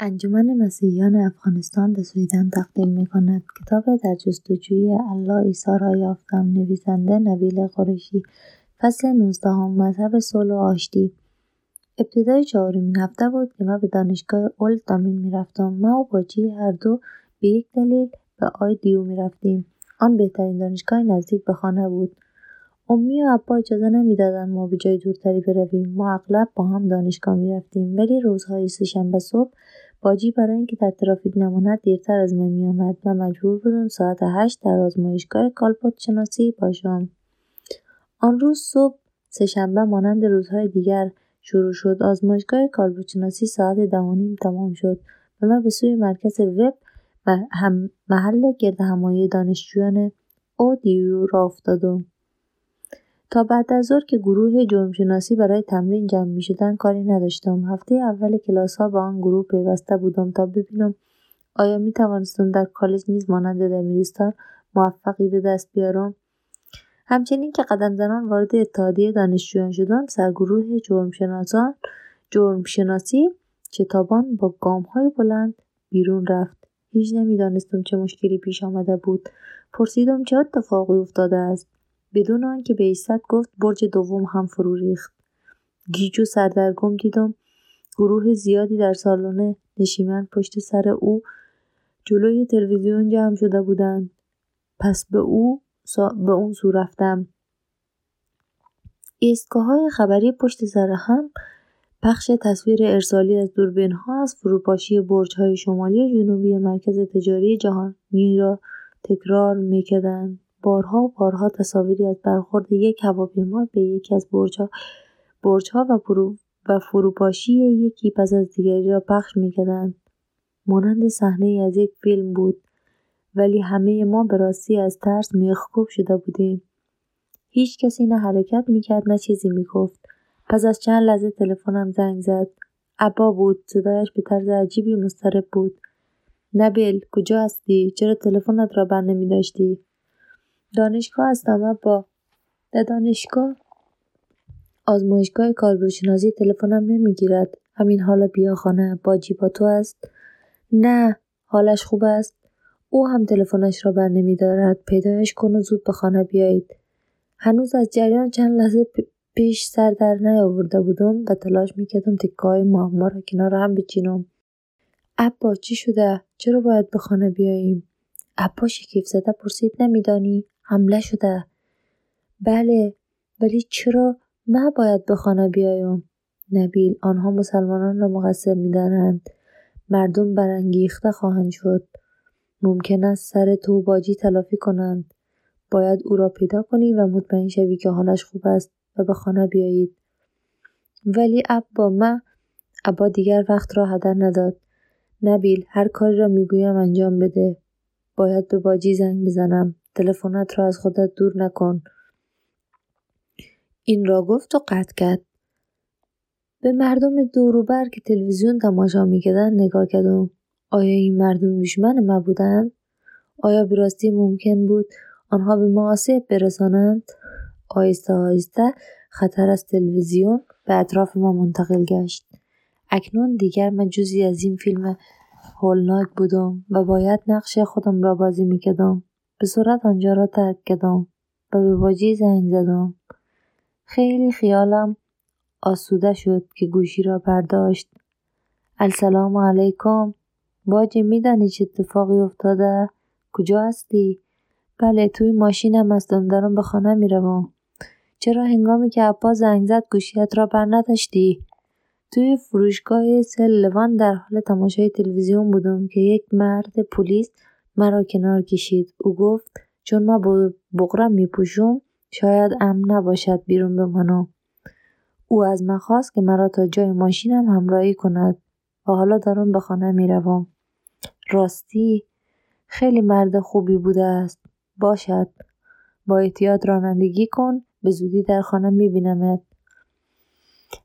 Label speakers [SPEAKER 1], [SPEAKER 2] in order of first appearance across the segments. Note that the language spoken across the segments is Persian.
[SPEAKER 1] انجمن مسیحیان افغانستان به سویدن تقدیم می‌کند. کتاب در جستجوی الله عیسی را یافتم. نویسنده نبیل قریشی. فصل نوزدهم. مذهب صلح و آشتی. ابتدای چهارمین هفته بود که من به دانشگاه اولد دامین می‌رفتم. ما و باجی هر دو به یک دلیل به آی دیو می‌رفتیم. آن بهترین دانشگاه نزدیک به خانه بود. امی و ابا اجازه نمی‌دادند ما به جای دورتری برویم. ما اغلب با هم دانشگاه می‌رفتیم. ولی روزهای سهشنبه صبح باجی برای اینکه در ترافیک نماند دیرتر از ما میآمد. و مجبور بودم ساعت هشت در آزمایشگاه کالبد شناسی باشم. آن روز صبح سهشنبه مانند روزهای دیگر شروع شد. آزمایشگاه شناسی ساعت ده تمام شد. و من به سوی مرکز وب و هم محل گردهمایی دانشجویان اودیو را افتادم تا بعد از ظهر که گروه جرمشناسی برای تمرین جمع شدن کاری نداشتم. هفته اول ها به آن گروه پیوسته بودم تا ببینم آیا می توانستم در کالج نیز مانند دبیرستان موفقی به دست بیارم. همچنین که قدم زنان وارد اتحادیه دانشجویان شدم سرگروه جرمشناسان جرمشناسی شتابان با های بلند بیرون رفت. هیچ نمی‌دانستم چه مشکلی پیش آمده بود. پرسیدم چه اتفاقی افتاده است. بدون آنکه به ایستد گفت برج دوم هم فرو ریخت. گیج و سردرگم دیدم گروه زیادی در سالن نشیمن پشت سر او جلوی تلویزیون جمع شده بودند. پس به او به اون سو رفتم. ایستگاه های خبری پشت سر هم پخش تصویر ارسالی از دوربین ها از فروپاشی برج های شمالی جنوبی مرکز تجاری جهانی را تکرار می‌کردند. بارها و بارها تصاویری از برخورد یک هواپیما به یکی از برجها و, و فروپاشی یکی پس از دیگری را پخش می‌کردند. مانند صحنه از یک فیلم بود ولی همه ما به راستی از ترس میخکوب شده بودیم. هیچ کسی نه حرکت می‌کرد نه چیزی می‌گفت. پس از چند لحظه تلفنم زنگ زد. ابا بود. صدایش به طرز عجیبی مضطرب بود. نبیل کجا هستی؟ چرا تلفنت را بر نمی داشتی دانشگاه هستم با در دانشگاه آزمایشگاه کاربردشناسی تلفنم نمی‌گیرد. همین حالا بیا خانه باجی با تو است. نه حالش خوب است. او هم تلفنش را بر نمیدارد. پیدایش کن و زود به خانه بیایید. هنوز از جریان چند لحظه پیش سر در نیاورده بودم و تلاش می‌کردم تکه های را کنار هم بچینم. ابا چی شده؟ چرا باید به خانه بیاییم؟ ابا شکیف زده پرسید. نمیدانی؟ حمله شده. بله ولی چرا من باید به خانه بیایم؟ نبیل آنها مسلمانان را مقصر می‌دانند. مردم برانگیخته خواهند شد. ممکن است سر تو باجی تلافی کنند. باید او را پیدا کنی و مطمئن شوی که حالش خوب است و به خانه بیایید. ولی ابا من ابا دیگر وقت را هدر نداد. نبیل هر کاری را می‌گویم انجام بده. باید به باجی زنگ بزنم. تلفنت را از خودت دور نکن. این را گفت و قطع کرد. به مردم دوروبر که تلویزیون تماشا می‌کردند نگاه کردم آیا این مردم دشمن ما بودند آیا به راستی ممکن بود آنها به ما آسیب برسانند؟ آهسته آهسته خطر از تلویزیون به اطراف ما منتقل گشت. اکنون دیگر من جزی از این فیلم هولناک بودم و باید نقش خودم را بازی می‌کردم. به صورت آنجا را ترک کردم و به باجی زنگ زدم. خیلی خیالم آسوده شد که گوشی را برداشت السلام علیکم. باجی میدانی چه اتفاقی افتاده؟ کجا هستی؟ بله توی ماشینم هستم. دارم به خانه می‌روم. چرا هنگامی که عباس زنگ زد گوشیت را بر نداشتی؟ توی فروشگاه سلوان در حال تماشای تلویزیون بودم که یک مرد پلیس مرا کنار کشید. او گفت چون ما بغرم میپوشم شاید امن نباشد بیرون بمانم او از من خواست که مرا تا جای ماشینم همراهی کند و حالا دارم به خانه می‌روم. راستی خیلی مرد خوبی بوده است. باشد. با احتیاط رانندگی کن به زودی در خانه میبینمت.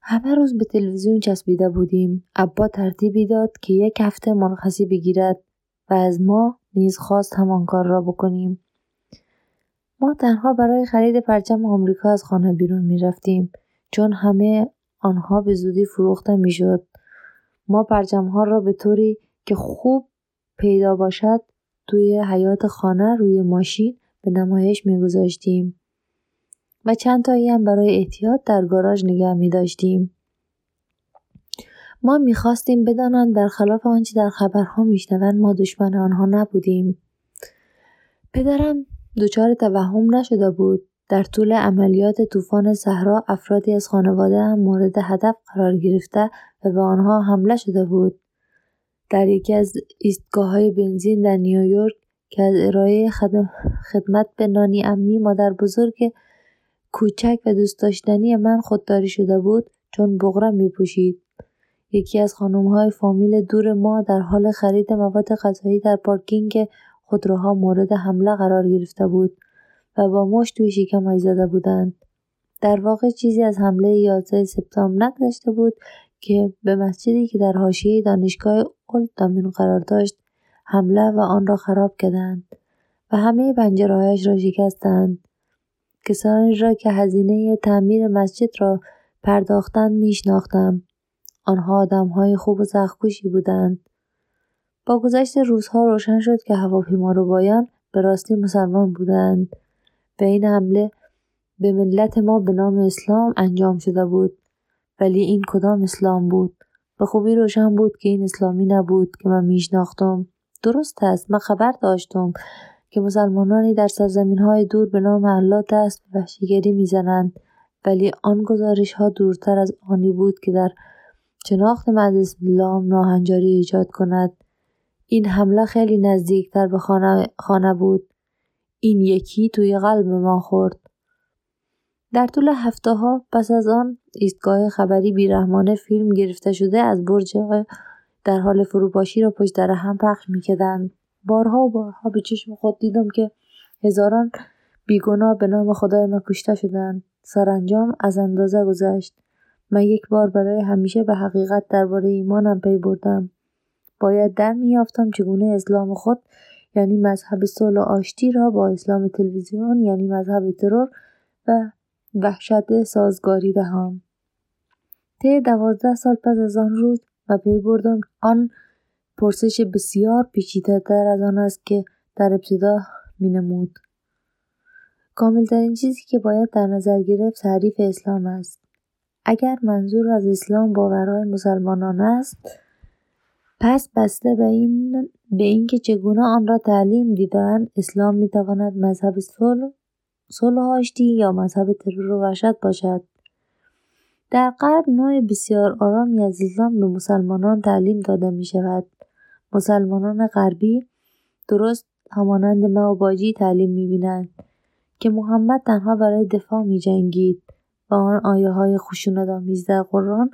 [SPEAKER 1] همه روز به تلویزیون چسبیده بودیم. ابا ترتیبی داد که یک هفته مرخصی بگیرد و از ما نیز خواست همان کار را بکنیم ما تنها برای خرید پرچم آمریکا از خانه بیرون می رفتیم چون همه آنها به زودی فروخته می شد. ما ها را به طوری که خوب پیدا باشد توی حیات خانه روی ماشین به نمایش میگذاشتیم و چند تایی هم برای احتیاط در گاراژ نگه می داشتیم. ما می‌خواستیم بدانند برخلاف آنچه در خبرها میشنوند ما دشمن آنها نبودیم. پدرم دچار توهم نشده بود. در طول عملیات طوفان صحرا افرادی از خانواده هم مورد هدف قرار گرفته و به آنها حمله شده بود. در یکی از ایستگاه های بنزین در نیویورک که از ارائه خدمت به نانی امی مادر بزرگ کوچک و دوست داشتنی من خودداری شده بود چون بغرم می پوشید. یکی از های فامیل دور ما در حال خرید مواد غذایی در پارکینگ خودروها مورد حمله قرار گرفته بود و با مشت توی شکمش زده بودند. در واقع چیزی از حمله 11 سپتامبر نگذشته بود که به مسجدی که در حاشیه دانشگاه اولد قرار داشت حمله و آن را خراب کردند و همه پنجرههایش را شکستند کسانی را که هزینه تعمیر مسجد را پرداختند میشناختم آنها آدمهای خوب و سختکوشی بودند. با گذشت روزها روشن شد که هواپیما بایان به راستی مسلمان بودند. و این حمله به ملت ما به نام اسلام انجام شده بود. ولی این کدام اسلام بود؟ به خوبی روشن بود که این اسلامی نبود که من میشناختم درست است من خبر داشتم که مسلمانانی در سرزمین های دور به نام الله دست به وحشیگری می‌زنند. ولی آن گزارش ها دورتر از آنی بود که در شناخت از اسلام ناهنجاری ایجاد کند. این حمله خیلی نزدیکتر به خانه, خانه بود. این یکی توی قلب ما خورد. در طول هفته ها پس از آن ایستگاه خبری بیرحمانه فیلم گرفته شده از برج در حال فروپاشی را پشت در هم پخش می‌کردند. بارها و بارها به چشم خود دیدم که هزاران بیگناه به نام خدای ما کشته شدند. سرانجام از اندازه گذشت. من یک بار برای همیشه به حقیقت درباره ایمانم پی بردم. باید در میافتم چگونه اسلام خود یعنی مذهب صلح و آشتی را با اسلام تلویزیون یعنی مذهب ترور و وحشت سازگاری دهم. طی دوازده سال پس از آن روز و پی بردم آن پرسش بسیار پیچیدهتر از آن است که در ابتدا مینمود کاملترین چیزی که باید در نظر گرفت تعریف اسلام است. اگر منظور از اسلام باورهای مسلمانان است پس بسته به این به اینکه چگونه آن را تعلیم دیدن اسلام می‌تواند مذهب صلح صلح یا مذهب ترور و وحشت باشد در غرب نوع بسیار آرامی از اسلام به مسلمانان تعلیم داده می شود. مسلمانان غربی درست همانند ما و باجی تعلیم می بینند که محمد تنها برای دفاع می جنگید و آن آیه های خشونت در قرآن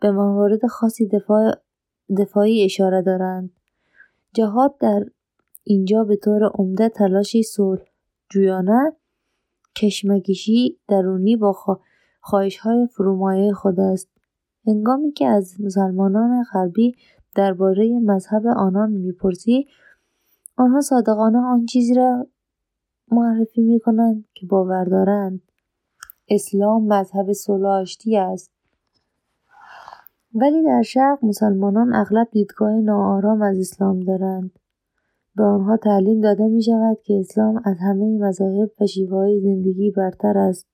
[SPEAKER 1] به موارد خاصی دفاع دفاعی اشاره دارند. جهاد در اینجا به طور عمده تلاشی صلح جویانه کشمکشی درونی با خواهش های فرومایه خود است. هنگامی که از مسلمانان غربی درباره مذهب آنان می‌پرسی آنها صادقانه آن چیزی را معرفی می کنند که باور دارند. اسلام مذهب سلاشتی است. ولی در شرق مسلمانان اغلب دیدگاه ناآرام از اسلام دارند. به آنها تعلیم داده می شود که اسلام از همه مذاهب و شیوه زندگی برتر است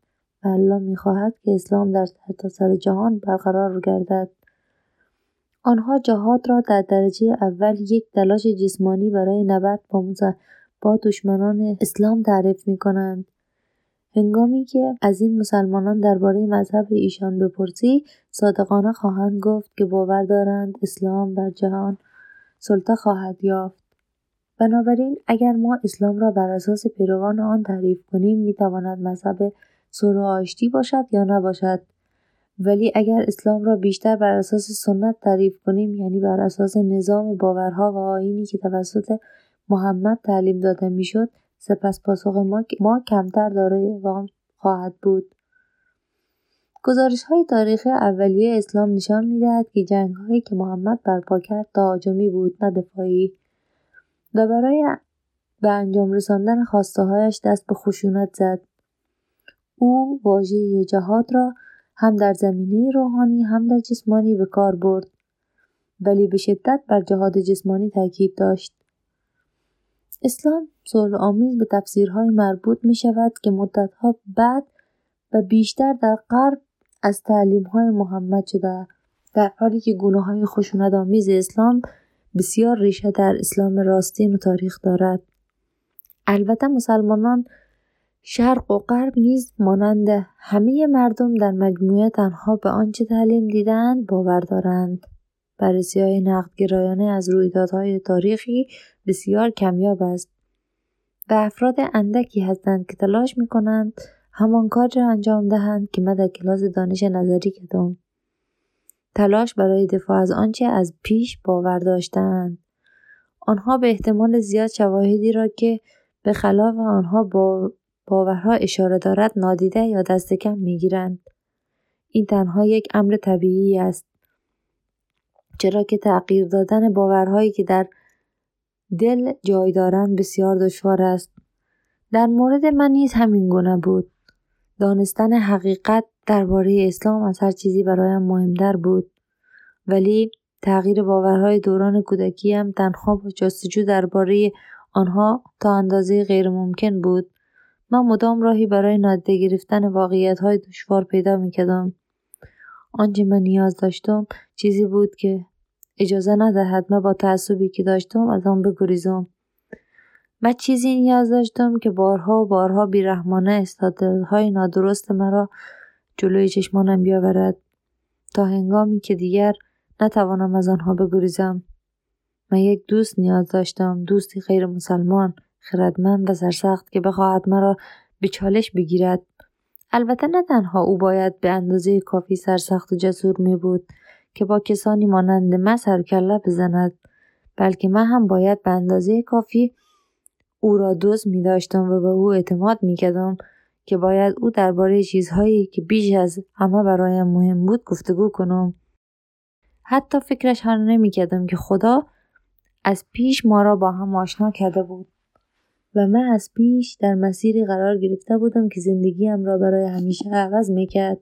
[SPEAKER 1] و الله می خواهد که اسلام در سرتاسر جهان برقرار گردد. آنها جهاد را در درجه اول یک تلاش جسمانی برای نبرد با, با دشمنان اسلام تعریف می کنند. هنگامی که از این مسلمانان درباره مذهب ایشان بپرسی صادقانه خواهند گفت که باور دارند اسلام بر جهان سلطه خواهد یافت. بنابراین اگر ما اسلام را بر اساس پیروان آن تعریف کنیم می‌تواند مذهب آشتی باشد یا نباشد؟ ولی اگر اسلام را بیشتر بر اساس سنت تعریف کنیم یعنی بر اساس نظام باورها و آینی که توسط محمد تعلیم داده می‌شد سپس پاسخ ما, ما کمتر دارای وام خواهد بود. گزارش های تاریخی اولیه اسلام نشان می‌دهد که جنگ هایی که محمد برپا کرد تهاجمی بود نه دفاعی. و برای به انجام رساندن خواسته هایش دست به خشونت زد. او واژه جهاد را هم در زمینه روحانی هم در جسمانی به کار برد ولی به شدت بر جهاد جسمانی تاکید داشت. اسلام آمیز به تفسیرهای مربوط می شود که مدتها بعد و بیشتر در غرب از تعلیمهای محمد شده در حالی که گناه های خشونت اسلام بسیار ریشه در اسلام راستین و تاریخ دارد. البته مسلمانان شرق و غرب نیز مانند همه مردم در مجموعه تنها به آنچه تعلیم دیدند باور دارند. بررسی های نقدگرایانه از رویدادهای تاریخی بسیار کمیاب است. و افراد اندکی هستند که تلاش می کنند همان کار را انجام دهند که من در کلاس دانش نظری کردم. تلاش برای دفاع از آنچه از پیش باور داشتند. آنها به احتمال زیاد شواهدی را که به خلاف آنها با باورها اشاره دارد نادیده یا دست کم می‌گیرند. این تنها یک امر طبیعی است چرا که تغییر دادن باورهایی که در دل جای دارند بسیار دشوار است. در مورد من نیز همین گونه بود. دانستن حقیقت درباره اسلام از هر چیزی برایم مهمتر بود. ولی تغییر باورهای دوران کودکی هم تنها با جستجو درباره آنها تا اندازه غیر ممکن بود. من مدام راهی برای نادیده گرفتن واقعیت دشوار پیدا می کدم. آنچه من نیاز داشتم چیزی بود که اجازه ندهد. من با تعصبی که داشتم از آن بگریزم. من چیزی نیاز داشتم که بارها و بارها بیرحمانه های نادرست مرا جلوی چشمانم بیاورد. تا هنگامی که دیگر نتوانم از آنها بگریزم. من یک دوست نیاز داشتم. دوستی غیر مسلمان خردمند و سرسخت که بخواهد مرا به چالش بگیرد. البته نه تنها او باید به اندازه کافی سرسخت و جسور می بود که با کسانی مانند من سرکله بزند بلکه من هم باید به اندازه کافی او را دوست می داشتم و به او اعتماد می کدم که باید او درباره چیزهایی که بیش از همه برایم مهم بود گفتگو کنم. حتی فکرش هم نمی کدم که خدا از پیش ما را با هم آشنا کرده بود و من از پیش در مسیری قرار گرفته بودم که زندگیم را برای همیشه عوض می‌کرد.